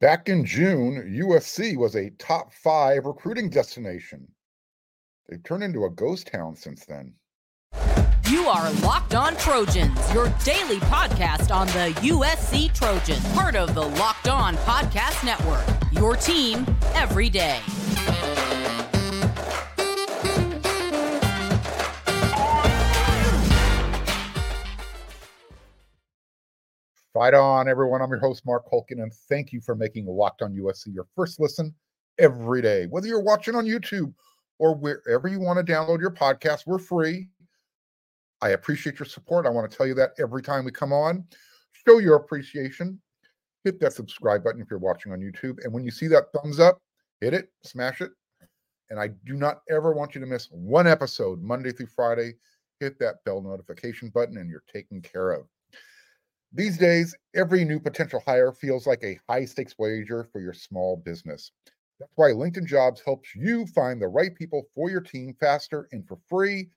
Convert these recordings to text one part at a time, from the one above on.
Back in June, USC was a top five recruiting destination. They've turned into a ghost town since then. You are Locked On Trojans, your daily podcast on the USC Trojans, part of the Locked On Podcast Network. Your team every day. Fight on, everyone. I'm your host, Mark Holkin, and thank you for making Locked on USC your first listen every day. Whether you're watching on YouTube or wherever you want to download your podcast, we're free. I appreciate your support. I want to tell you that every time we come on. Show your appreciation. Hit that subscribe button if you're watching on YouTube. And when you see that thumbs up, hit it, smash it. And I do not ever want you to miss one episode Monday through Friday. Hit that bell notification button and you're taken care of. These days, every new potential hire feels like a high stakes wager for your small business. That's why LinkedIn Jobs helps you find the right people for your team faster and for free.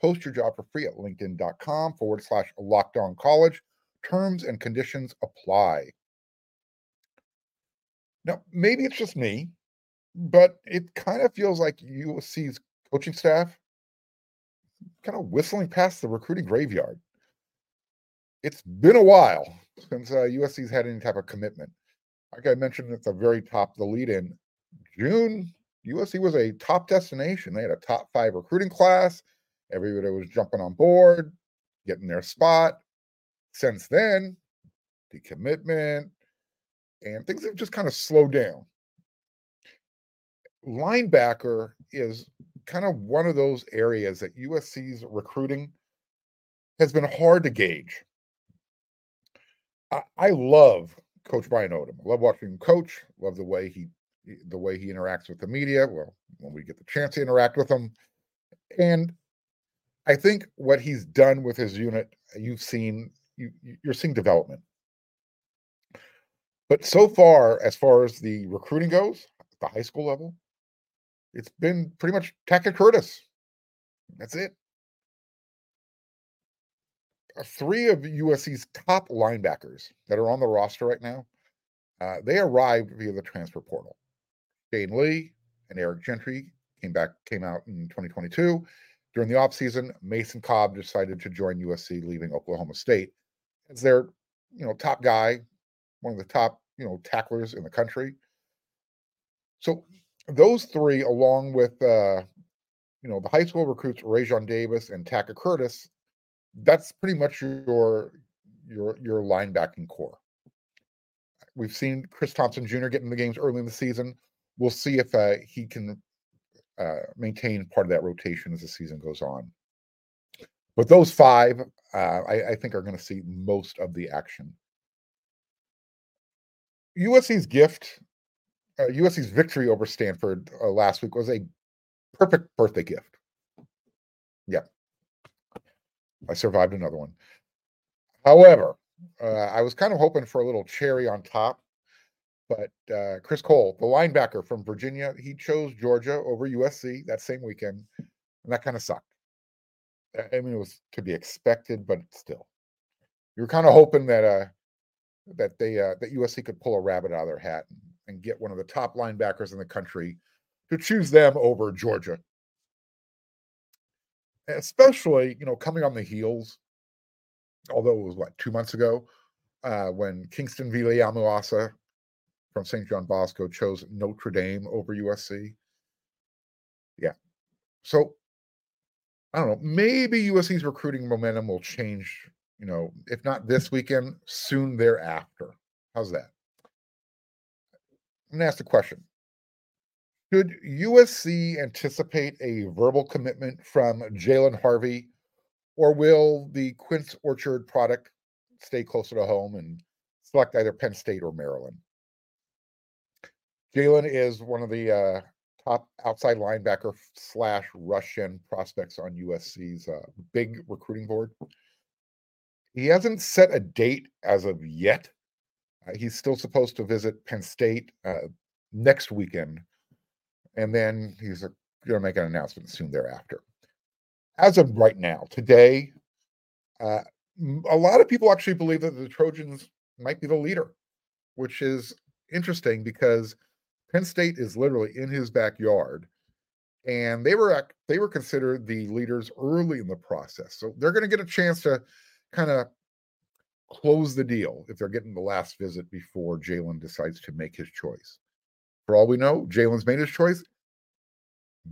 Post your job for free at linkedin.com forward slash locked on college. Terms and conditions apply. Now, maybe it's just me, but it kind of feels like USC's coaching staff kind of whistling past the recruiting graveyard it's been a while since uh, USC's had any type of commitment. Like I mentioned at the very top of the lead in, June, USC was a top destination. They had a top five recruiting class. Everybody was jumping on board, getting their spot. Since then, the commitment and things have just kind of slowed down. Linebacker is kind of one of those areas that USC's recruiting has been hard to gauge. I, love Coach Brian Odom. I love watching him coach. Love the way he the way he interacts with the media. Well, when we get the chance to interact with him, and I think what he's done with his unit, you've seen you you're seeing development. But so far, as far as the recruiting goes, the high school level, it's been pretty much Tackett Curtis. That's it three of USC's top linebackers that are on the roster right now, uh, they arrived via the transfer portal. Shane Lee and Eric Gentry came back, came out in 2022. During the offseason, Mason Cobb decided to join USC, leaving Oklahoma State as their, you know, top guy, one of the top, you know, tacklers in the country. So those three, along with, uh, you know, the high school recruits Rajon Davis and Tackett Curtis, that's pretty much your your your linebacking corps. We've seen Chris Thompson Jr. get in the games early in the season. We'll see if uh, he can uh, maintain part of that rotation as the season goes on. But those five, uh, I, I, think, are going to see most of the action. USC's gift, USC's uh, victory over Stanford uh, last week was a perfect birthday gift. Yeah, I survived another one. However, uh, I was kind of hoping for a little cherry on top, but uh, Chris Cole, the linebacker from Virginia, he chose Georgia over USC that same weekend, and that kind of sucked. I mean, it was to be expected, but still, you were kind of hoping that uh, that they uh, that USC could pull a rabbit out of their hat and, and get one of the top linebackers in the country to choose them over Georgia especially you know coming on the heels although it was what two months ago uh, when kingston Viliamu-Asa from st john bosco chose notre dame over usc yeah. So i don't know maybe usc's recruiting momentum will change you know if not this weekend soon thereafter. How's that? I'm to ask the question should USC anticipate a verbal commitment from Jalen Harvey, or will the Quince Orchard product stay closer to home and select either Penn State or Maryland? Jalen is one of the uh, top outside linebacker slash rush end prospects on USC's uh, big recruiting board. He hasn't set a date as of yet. Uh, he's still supposed to visit Penn State uh, next weekend and then he's going to make an announcement soon thereafter. As of right now, today, uh, a lot of people actually believe that the Trojans might be the leader, which is interesting because Penn State is literally in his backyard, and they were they were considered the leaders early in the process. So they're going to get a chance to kind of close the deal if they're getting the last visit before Jalen decides to make his choice. For all we know, Jalen's made his choice.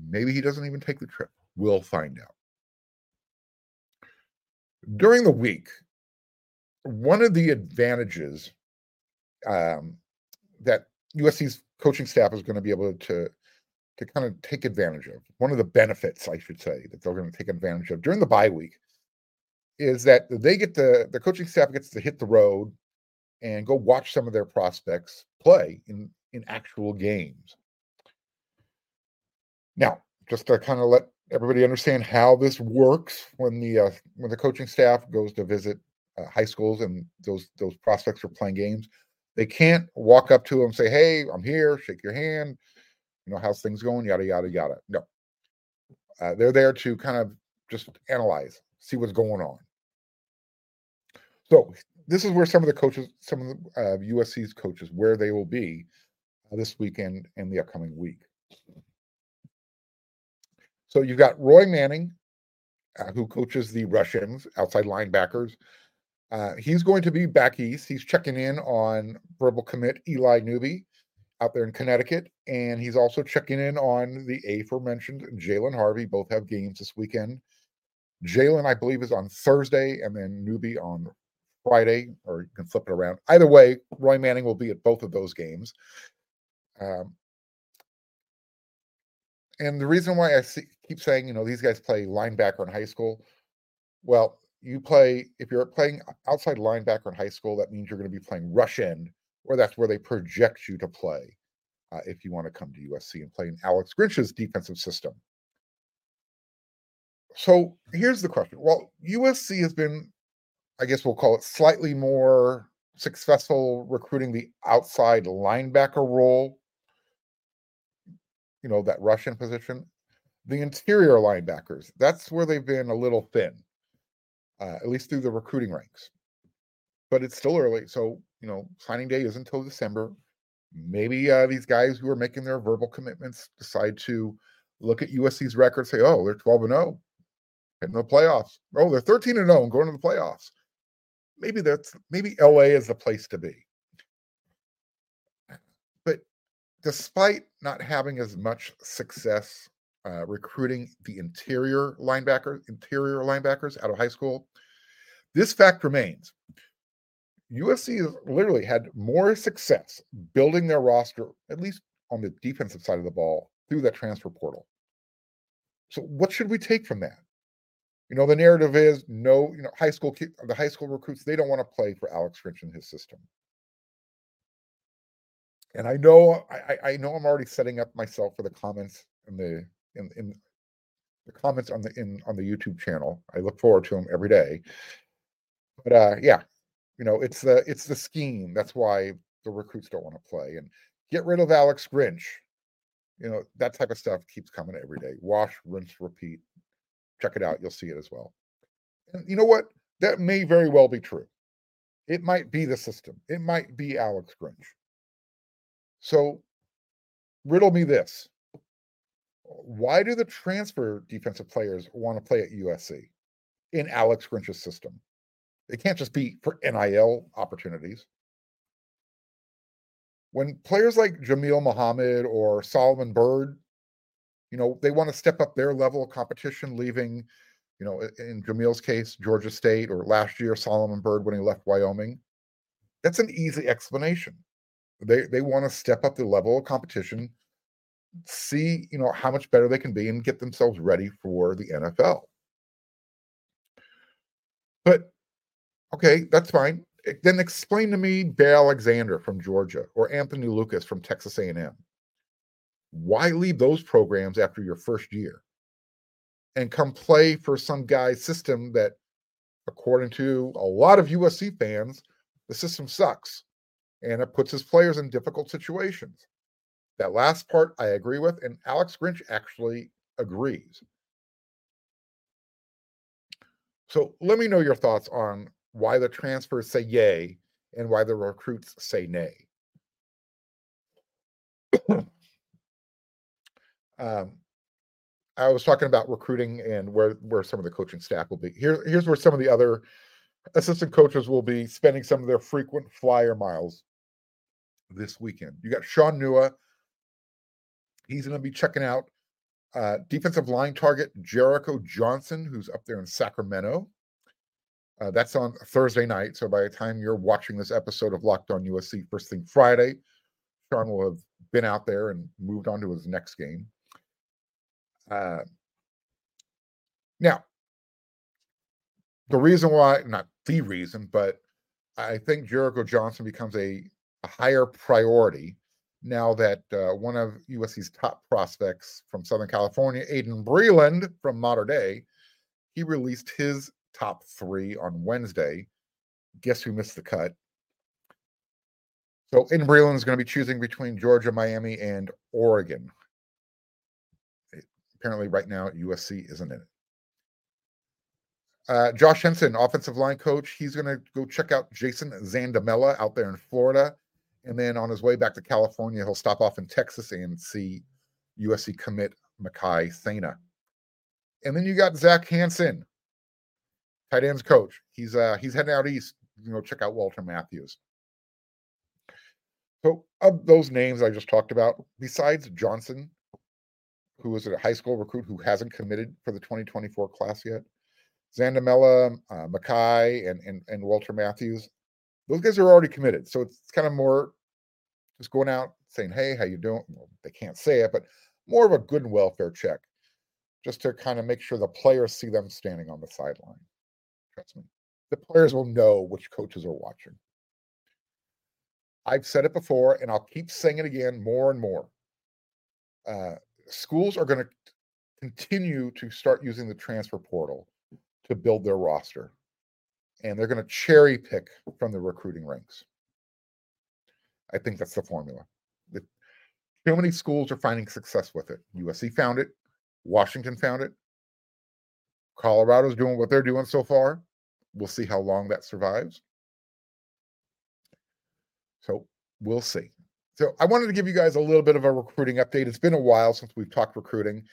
Maybe he doesn't even take the trip. We'll find out. During the week, one of the advantages um, that USC's coaching staff is going to be able to to kind of take advantage of, one of the benefits, I should say, that they're going to take advantage of during the bye week is that they get the the coaching staff gets to hit the road and go watch some of their prospects play in in actual games. Now, just to kind of let everybody understand how this works when the uh, when the coaching staff goes to visit uh, high schools and those those prospects are playing games, they can't walk up to them say, "Hey, I'm here," shake your hand, you know, how's things going, yada yada yada. No, uh, they're there to kind of just analyze, see what's going on. So this is where some of the coaches, some of the uh, USC's coaches, where they will be uh, this weekend and the upcoming week. So you've got Roy Manning, uh, who coaches the rush ends, outside linebackers. Uh, he's going to be back east. He's checking in on verbal commit Eli Newby out there in Connecticut. And he's also checking in on the aforementioned Jalen Harvey. Both have games this weekend. Jalen, I believe, is on Thursday, and then Newby on Friday, or you can flip it around. Either way, Roy Manning will be at both of those games. Um, and the reason why I see, keep saying, you know, these guys play linebacker in high school. Well, you play if you're playing outside linebacker in high school, that means you're going to be playing rush end, or that's where they project you to play uh, if you want to come to USC and play in Alex Grinch's defensive system. So here's the question. Well, USC has been, I guess we'll call it slightly more successful recruiting the outside linebacker role you know, that rush end position. The interior linebackers, that's where they've been a little thin, uh, at least through the recruiting ranks. But it's still early. So, you know, signing day isn't until December. Maybe uh, these guys who are making their verbal commitments decide to look at USC's record, say, oh, they're 12 and 0, hitting the playoffs. Oh, they're 13 and 0 and going to the playoffs. Maybe that's maybe LA is the place to be despite not having as much success uh, recruiting the interior linebacker, interior linebackers out of high school, this fact remains. USC has literally had more success building their roster, at least on the defensive side of the ball, through that transfer portal. So, what should we take from that? You know, the narrative is no, you know, high school the high school recruits they don't want to play for Alex Grinch and his system and I know I, I know I'm already setting up myself for the comments in the in, in the comments on the in on the YouTube channel. I look forward to them every day. But uh yeah, you know, it's the it's the scheme. That's why the recruits don't want to play. And get rid of Alex Grinch. You know, that type of stuff keeps coming every day. Wash, rinse, repeat. Check it out. You'll see it as well. And you know what? That may very well be true. It might be the system. It might be Alex Grinch. So, riddle me this. Why do the transfer defensive players want to play at USC in Alex Grinch's system? It can't just be for NIL opportunities. When players like Jamil Muhammad or Solomon Byrd, you know, they want to step up their level of competition, leaving, you know, in Jamil's case, Georgia State, or last year, Solomon Byrd when he left Wyoming. That's an easy explanation. They they want to step up the level of competition, see you know how much better they can be, and get themselves ready for the NFL. But okay, that's fine. Then explain to me Bear Alexander from Georgia or Anthony Lucas from Texas A&M. Why leave those programs after your first year and come play for some guy's system that, according to a lot of USC fans, the system sucks and it puts his players in difficult situations. That last part I agree with, and Alex Grinch actually agrees. So let me know your thoughts on why the transfers say yay and why the recruits say nay. um, I was talking about recruiting and where where some of the coaching staff will be. Here, here's where some of the other assistant coaches will be spending some of their frequent flyer miles this weekend. You got Sean Nua. He's going to be checking out uh, defensive line target Jericho Johnson, who's up there in Sacramento. Uh, that's on Thursday night. So by the time you're watching this episode of Locked On USC first thing Friday, Sean will have been out there and moved on to his next game. Uh, now, the reason why, not the reason, but I think Jericho Johnson becomes a, a higher priority now that uh, one of USC's top prospects from Southern California, Aiden Breland from Mater Dei, he released his top three on Wednesday. Guess who missed the cut? So Aiden Breland is going to be choosing between Georgia, Miami, and Oregon. Apparently, right now USC isn't in it. Uh, Josh Henson, offensive line coach, he's going to go check out Jason Zandamela out there in Florida. And then on his way back to California, he'll stop off in Texas and see USC commit Makai Saina. And then you got Zach Hanson, tight ends coach. He's uh he's heading out east. You know, check out Walter Matthews. So of those names I just talked about, besides Johnson, who is a high school recruit who hasn't committed for the 2024 class yet, Zandamela, uh, Makai, and, and and Walter Matthews, those guys are already committed. So it's kind of more just going out saying, "Hey, how you doing?" Well, they can't say it, but more of a good welfare check, just to kind of make sure the players see them standing on the sideline. Trust me, the players will know which coaches are watching. I've said it before, and I'll keep saying it again more and more. Uh, schools are going to continue to start using the transfer portal to build their roster and they're going to cherry pick from the recruiting ranks. I think that's the formula. The, too many schools are finding success with it. USC found it, Washington found it, Colorado's doing what they're doing so far. We'll see how long that survives. So we'll see. So I wanted to give you guys a little bit of a recruiting update. It's been a while since we've talked recruiting.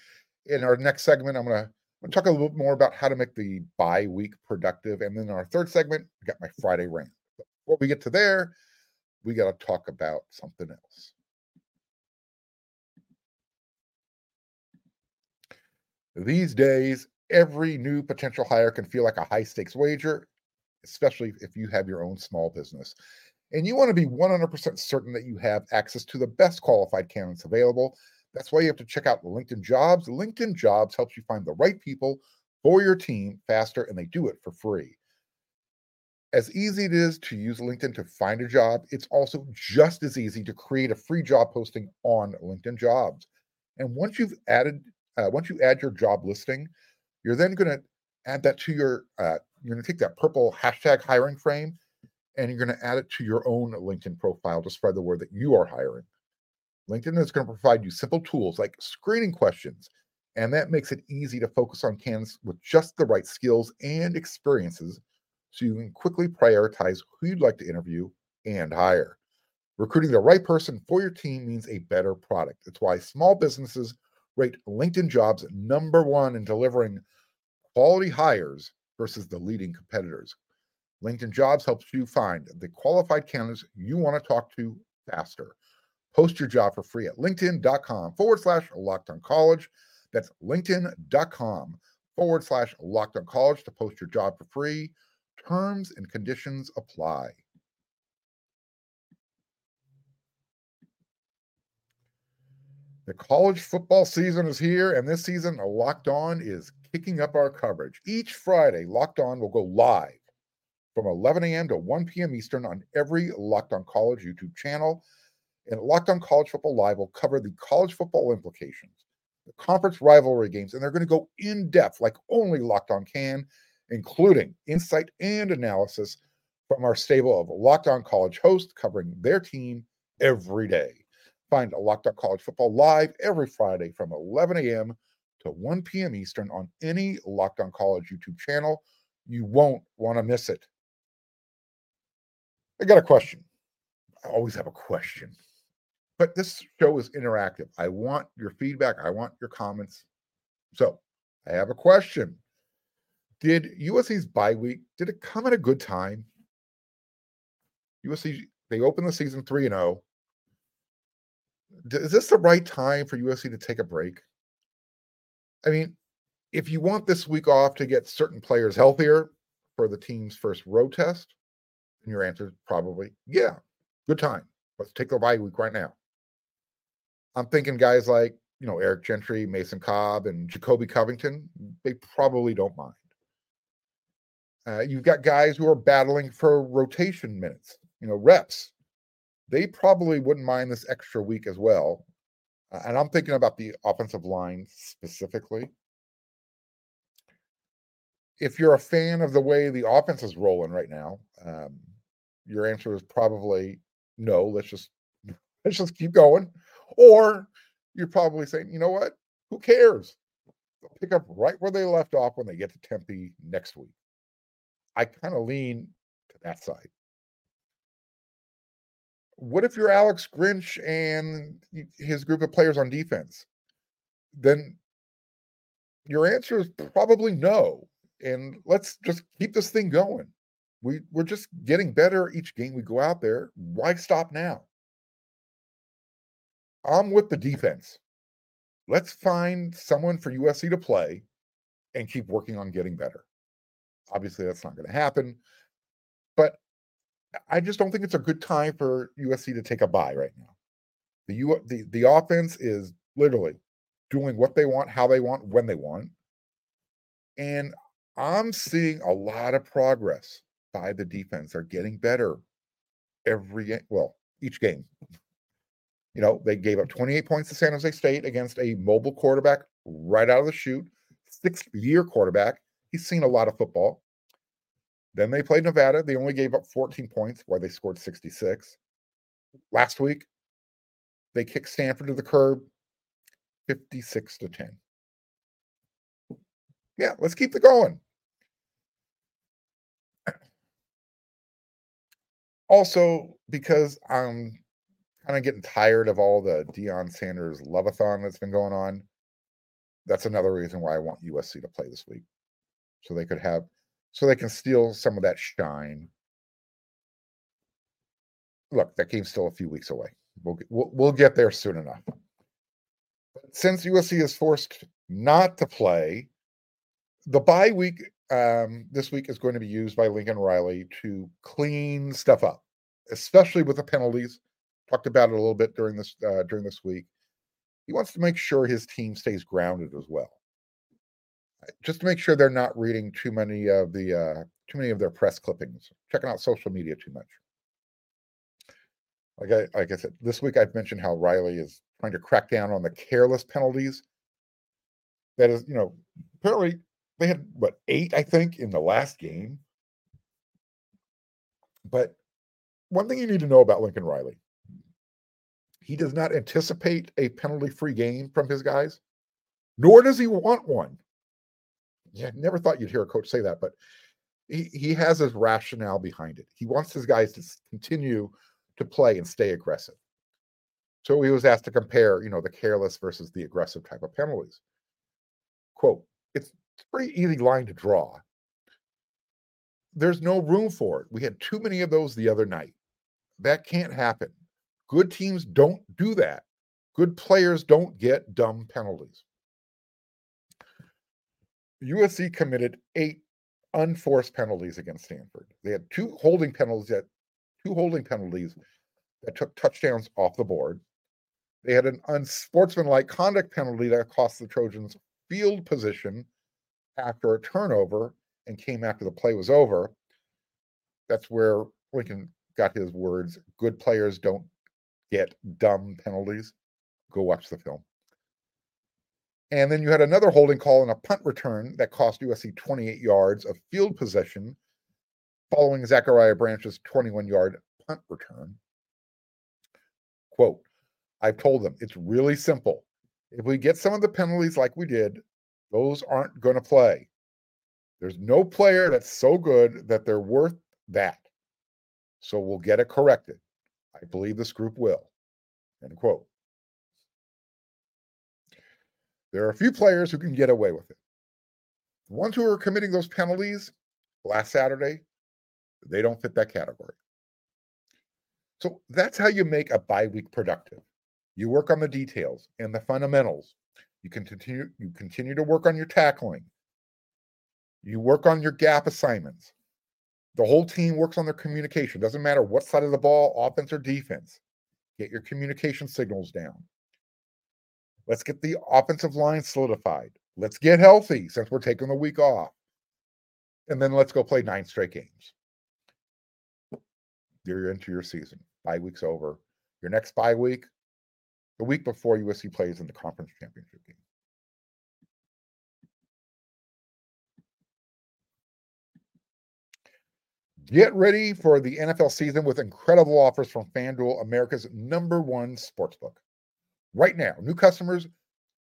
In our next segment, I'm going to We'll talk a little bit more about how to make the bye week productive. And then our third segment, we got my Friday rant. But before we get to there, we got to talk about something else. These days, every new potential hire can feel like a high stakes wager, especially if you have your own small business. And you want to be 100% certain that you have access to the best qualified candidates available that's why you have to check out LinkedIn Jobs. LinkedIn Jobs helps you find the right people for your team faster, and they do it for free. As easy it is to use LinkedIn to find a job, it's also just as easy to create a free job posting on LinkedIn Jobs. And once you've added, uh, once you add your job listing, you're then going to add that to your, uh, you're going to take that purple hashtag hiring frame and you're going to add it to your own LinkedIn profile to spread the word that you are hiring. LinkedIn is going to provide you simple tools like screening questions, and that makes it easy to focus on candidates with just the right skills and experiences so you can quickly prioritize who you'd like to interview and hire. Recruiting the right person for your team means a better product. It's why small businesses rate LinkedIn jobs number one in delivering quality hires versus the leading competitors. LinkedIn jobs helps you find the qualified candidates you want to talk to faster. Post your job for free at linkedin.com forward slash locked on college. That's linkedin.com forward slash locked on college to post your job for free. Terms and conditions apply. The college football season is here, and this season, Locked On is kicking up our coverage. Each Friday, Locked On will go live from 11 a.m. to 1 p.m. Eastern on every Locked On College YouTube channel and Locked On College Football Live will cover the college football implications, the conference rivalry games, and they're going to go in depth like only Locked On can, including insight and analysis from our stable of Locked On College hosts covering their team every day. Find Locked On College Football Live every Friday from 11 a.m. to 1 p.m. Eastern on any Locked On College YouTube channel. You won't want to miss it. I got a question. I always have a question. But this show is interactive. I want your feedback. I want your comments. So I have a question. Did USC's bye week, did it come at a good time? USC, they opened the season 3 and 0. Is this the right time for USC to take a break? I mean, if you want this week off to get certain players healthier for the team's first road test, and your answer is probably, yeah, good time. Let's take the bye week right now. I'm thinking guys like, you know, Eric Gentry, Mason Cobb, and Jacobe Covington, they probably don't mind. Uh, you've got guys who are battling for rotation minutes, you know, reps. They probably wouldn't mind this extra week as well. Uh, and I'm thinking about the offensive line specifically. If you're a fan of the way the offense is rolling right now, um, your answer is probably no. Let's just let's just keep going. Or you're probably saying, you know what? Who cares? They'll pick up right where they left off when they get to Tempe next week. I kind of lean to that side. What if you're Alex Grinch and his group of players on defense? Then your answer is probably no. And let's just keep this thing going. We we're just getting better each game we go out there. Why stop now? I'm with the defense. Let's find someone for USC to play and keep working on getting better. Obviously, that's not going to happen. But I just don't think it's a good time for USC to take a bye right now. The U the, the offense is literally doing what they want, how they want, when they want. And I'm seeing a lot of progress by the defense. They're getting better every well, each game. You know, they gave up 28 points to San Jose State against a mobile quarterback right out of the chute, sixth year quarterback. He's seen a lot of football. Then they played Nevada. They only gave up 14 points, while they scored 66. Last week, they kicked Stanford to the curb 56 to 10. Yeah, let's keep it going. Also, because I'm kind of getting tired of all the Deion Sanders loveathon that's been going on. That's another reason why I want USC to play this week. So they could have so they can steal some of that shine. Look, that game's still a few weeks away. We'll get, we'll, we'll get there soon enough. Since USC is forced not to play, the bye week um, this week is going to be used by Lincoln Riley to clean stuff up, especially with the penalties. Talked about it a little bit during this uh, during this week. He wants to make sure his team stays grounded as well just to make sure they're not reading too many of the uh, too many of their press clippings, checking out social media too much. Like I like I said, this week I've mentioned how Riley is trying to crack down on the careless penalties. That is, you know, apparently they had what eight, I think, in the last game. But one thing you need to know about Lincoln Riley, he does not anticipate a penalty-free game from his guys, nor does he want one yeah, never thought you'd hear a coach say that, but he, he has his rationale behind it. He wants his guys to continue to play and stay aggressive. So he was asked to compare, you know, the careless versus the aggressive type of penalties. Quote, it's a pretty easy line to draw. There's no room for it. We had too many of those the other night. That can't happen. Good teams don't do that. Good players don't get dumb penalties. USC committed eight unforced penalties against Stanford. They had two holding penalties that two holding penalties that took touchdowns off the board. They had an unsportsmanlike conduct penalty that cost the Trojans field position after a turnover and came after the play was over. That's where Lincoln got his words good players don't get dumb penalties. Go watch the film. And then you had another holding call and a punt return that cost USC 28 yards of field possession following Zachariah Branch's 21 yard punt return. Quote, I've told them it's really simple. If we get some of the penalties like we did, those aren't going to play. There's no player that's so good that they're worth that. So we'll get it corrected. I believe this group will. End quote. There are a few players who can get away with it. The ones who are committing those penalties last Saturday, they don't fit that category. So that's how you make a bye week productive. You work on the details and the fundamentals. You continue you continue to work on your tackling. You work on your gap assignments. The whole team works on their communication. Doesn't matter what side of the ball, offense or defense. Get your communication signals down. Let's get the offensive line solidified. Let's get healthy since we're taking the week off. And then let's go play nine straight games. You're into your season. Bye week's over. Your next bye week, the week before USC plays in the conference championship game. Get ready for the NFL season with incredible offers from FanDuel, America's number one sportsbook. Right now, new customers,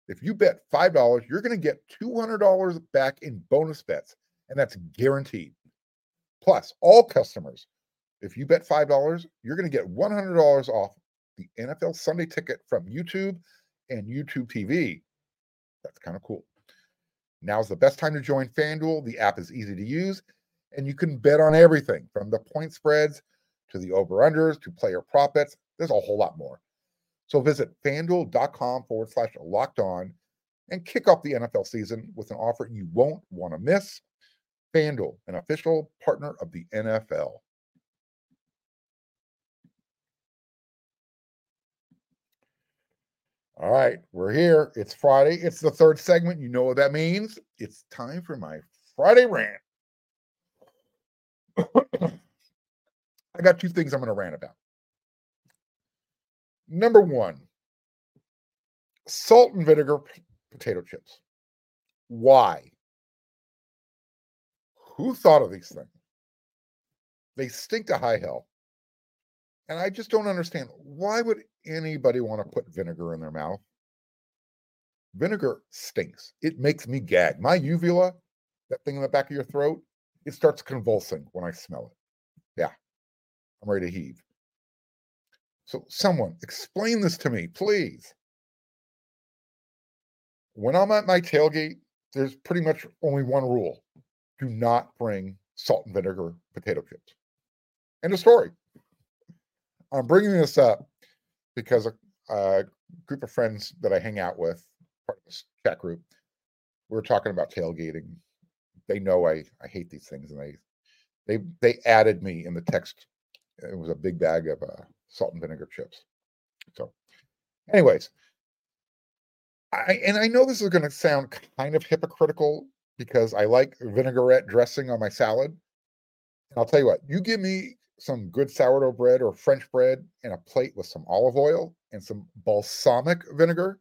if you bet $5, you're going to get $200 back in bonus bets, and that's guaranteed. Plus, all customers, if you bet $5, you're going to get $100 off the NFL Sunday ticket from YouTube and YouTube TV. That's kind of cool. Now's the best time to join FanDuel. The app is easy to use and you can bet on everything from the point spreads to the over unders to player prop bets. There's a whole lot more. So visit fanduel.com forward slash locked on and kick off the NFL season with an offer you won't want to miss. FanDuel, an official partner of the NFL. All right, we're here. It's Friday. It's the third segment. You know what that means. It's time for my Friday rant. I got two things I'm going to rant about. Number one, salt and vinegar potato chips. Why? Who thought of these things? They stink to high hell. And I just don't understand why would anybody want to put vinegar in their mouth? Vinegar stinks. It makes me gag. My uvula, that thing in the back of your throat, it starts convulsing when I smell it. Yeah, I'm ready to heave. So, someone explain this to me, please. When I'm at my tailgate, there's pretty much only one rule do not bring salt and vinegar potato chips. End of story. I'm bringing this up because a, a group of friends that I hang out with, part of this chat group, we were talking about tailgating they know I I hate these things, and they they they added me in the text. It was a big bag of uh, salt and vinegar chips. So, anyways, I and I know this is going to sound kind of hypocritical because I like vinaigrette dressing on my salad. And I'll tell you what, you give me some good sourdough bread or French bread and a plate with some olive oil and some balsamic vinegar,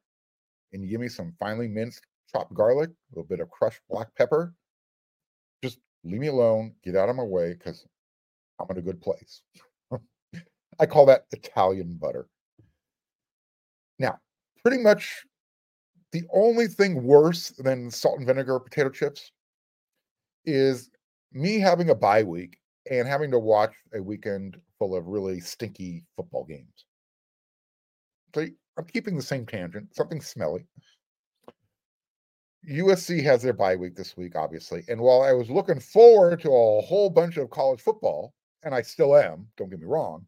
and you give me some finely minced chopped garlic, a little bit of crushed black pepper, leave me alone, get out of my way because I'm in a good place. I call that Italian butter. Now, pretty much the only thing worse than salt and vinegar potato chips is me having a bye week and having to watch a weekend full of really stinky football games. So I'm keeping the same tangent, something smelly. USC has their bye week this week, obviously. And while I was looking forward to a whole bunch of college football, and I still am, don't get me wrong,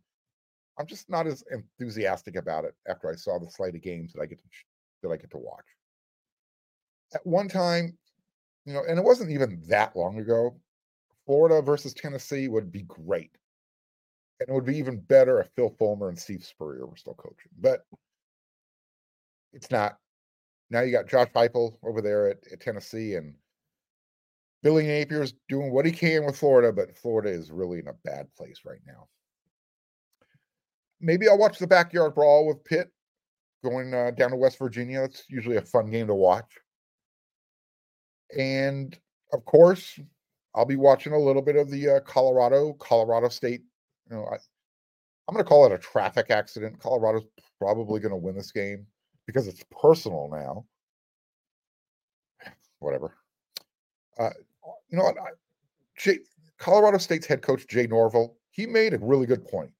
I'm just not as enthusiastic about it after I saw the slate of games that I get to that I get to watch. At one time, you know, and it wasn't even that long ago, Florida versus Tennessee would be great. And it would be even better if Phil Fulmer and Steve Spurrier were still coaching. But it's not. Now you got Josh Heupel over there at, at Tennessee, and Billy Napier's doing what he can with Florida, but Florida is really in a bad place right now. Maybe I'll watch the backyard brawl with Pitt going uh, down to West Virginia. It's usually a fun game to watch. And of course, I'll be watching a little bit of the uh, Colorado Colorado State. You know, I, I'm going to call it a traffic accident. Colorado's probably going to win this game because it's personal now. Whatever. Uh, you know what? I, Jay, Colorado State's head coach Jay Norvell, he made a really good point.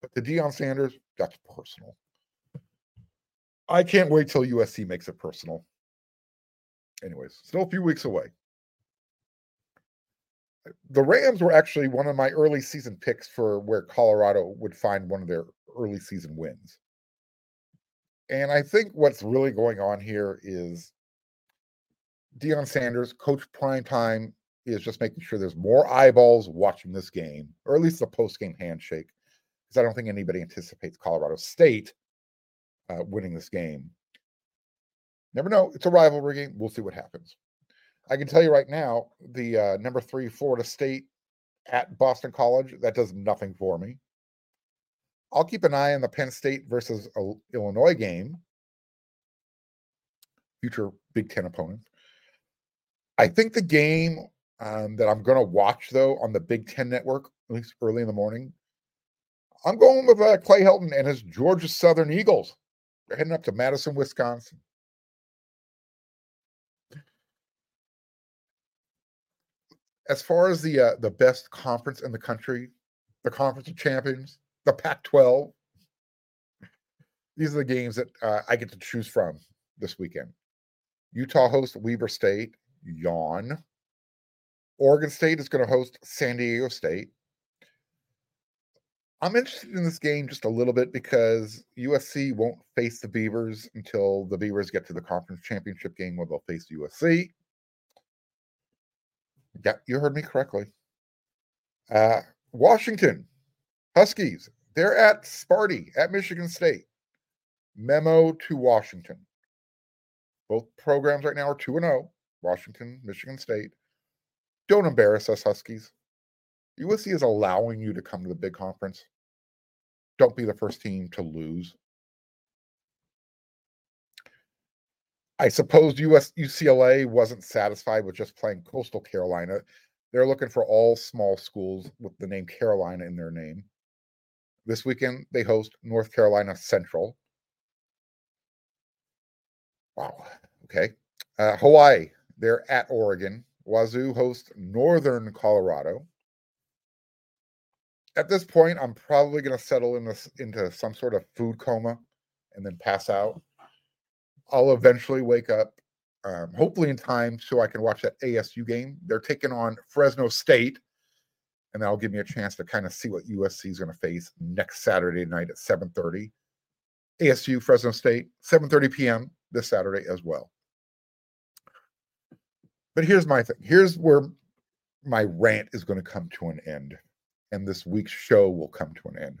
But the Deion Sanders, that's personal. I can't wait till USC makes it personal. Anyways, still a few weeks away. The Rams were actually one of my early season picks for where Colorado would find one of their early season wins. And I think what's really going on here is Deion Sanders, Coach Primetime, is just making sure there's more eyeballs watching this game, or at least the post game handshake, because I don't think anybody anticipates Colorado State uh, winning this game. Never know. It's a rivalry game. We'll see what happens. I can tell you right now, the uh, number three Florida State at Boston College, that does nothing for me. I'll keep an eye on the Penn State versus Illinois game, future Big Ten opponent. I think the game um, that I'm going to watch, though, on the Big Ten network, at least early in the morning, I'm going with uh, Clay Helton and his Georgia Southern Eagles. They're heading up to Madison, Wisconsin. As far as the uh, the best conference in the country, the Conference of Champions, the Pac-12, these are the games that uh, I get to choose from this weekend. Utah hosts Weber State. Yawn. Oregon State is going to host San Diego State. I'm interested in this game just a little bit because USC won't face the Beavers until the Beavers get to the conference championship game where they'll face USC. Yeah, you heard me correctly. Uh, Washington Huskies, they're at Sparty at Michigan State. Memo to Washington. Both programs right now are 2 0. Washington, Michigan State. Don't embarrass us, Huskies. USC is allowing you to come to the big conference. Don't be the first team to lose. I suppose US UCLA wasn't satisfied with just playing Coastal Carolina. They're looking for all small schools with the name Carolina in their name. This weekend they host North Carolina Central. Wow. Okay. Uh, Hawaii, they're at Oregon. Wazoo hosts Northern Colorado. At this point, I'm probably going to settle in this into some sort of food coma and then pass out. I'll eventually wake up, um, hopefully in time, so I can watch that ASU game. They're taking on Fresno State, and that'll give me a chance to kind of see what USC is going to face next Saturday night at 7:30. ASU Fresno State, 7:30 p.m. this Saturday as well. But here's my thing. Here's where my rant is going to come to an end, and this week's show will come to an end.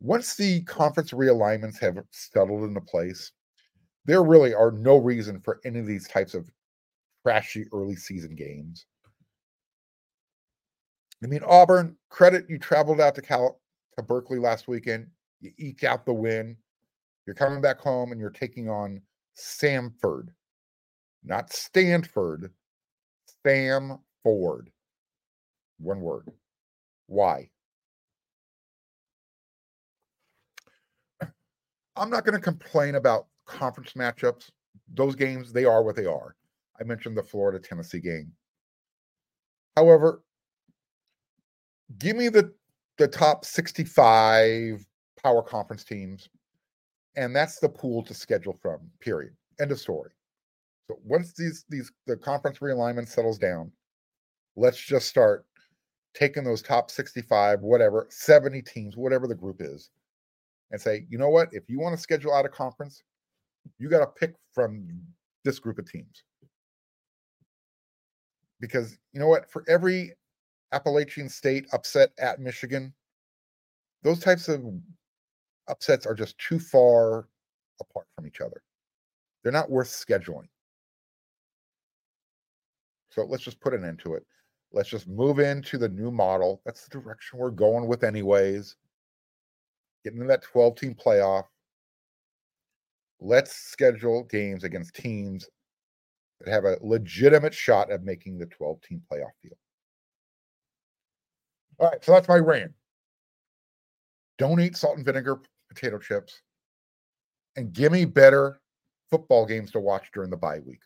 Once the conference realignments have settled into place, there really are no reason for any of these types of trashy early season games. I mean, Auburn, credit you traveled out to Cal to Berkeley last weekend. You eke out the win. You're coming back home and you're taking on Samford not Stanford, Sam Ford. One word. Why? I'm not going to complain about conference matchups. Those games, they are what they are. I mentioned the Florida Tennessee game. However, give me the the top 65 power conference teams, and that's the pool to schedule from. Period. End of story. So once these these the conference realignment settles down, let's just start taking those top 65, whatever, 70 teams, whatever the group is, and say, you know what? If you want to schedule out a conference, you got to pick from this group of teams. Because you know what? For every Appalachian State upset at Michigan, those types of upsets are just too far apart from each other. They're not worth scheduling. So let's just put an end to it. Let's just move into the new model. That's the direction we're going with, anyways. Getting into that 12 team playoff. Let's schedule games against teams that have a legitimate shot at making the 12 team playoff field. All right, so that's my rant. Don't eat salt and vinegar potato chips and give me better football games to watch during the bye week.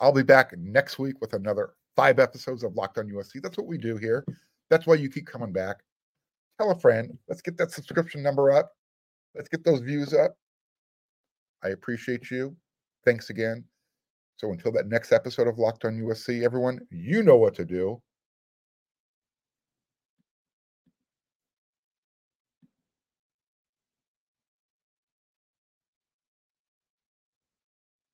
I'll be back next week with another five episodes of Locked On USC. That's what we do here. That's why you keep coming back. Tell a friend. Let's get that subscription number up. Let's get those views up. I appreciate you. Thanks again. So until that next episode of Locked on USC, everyone, you know what to do.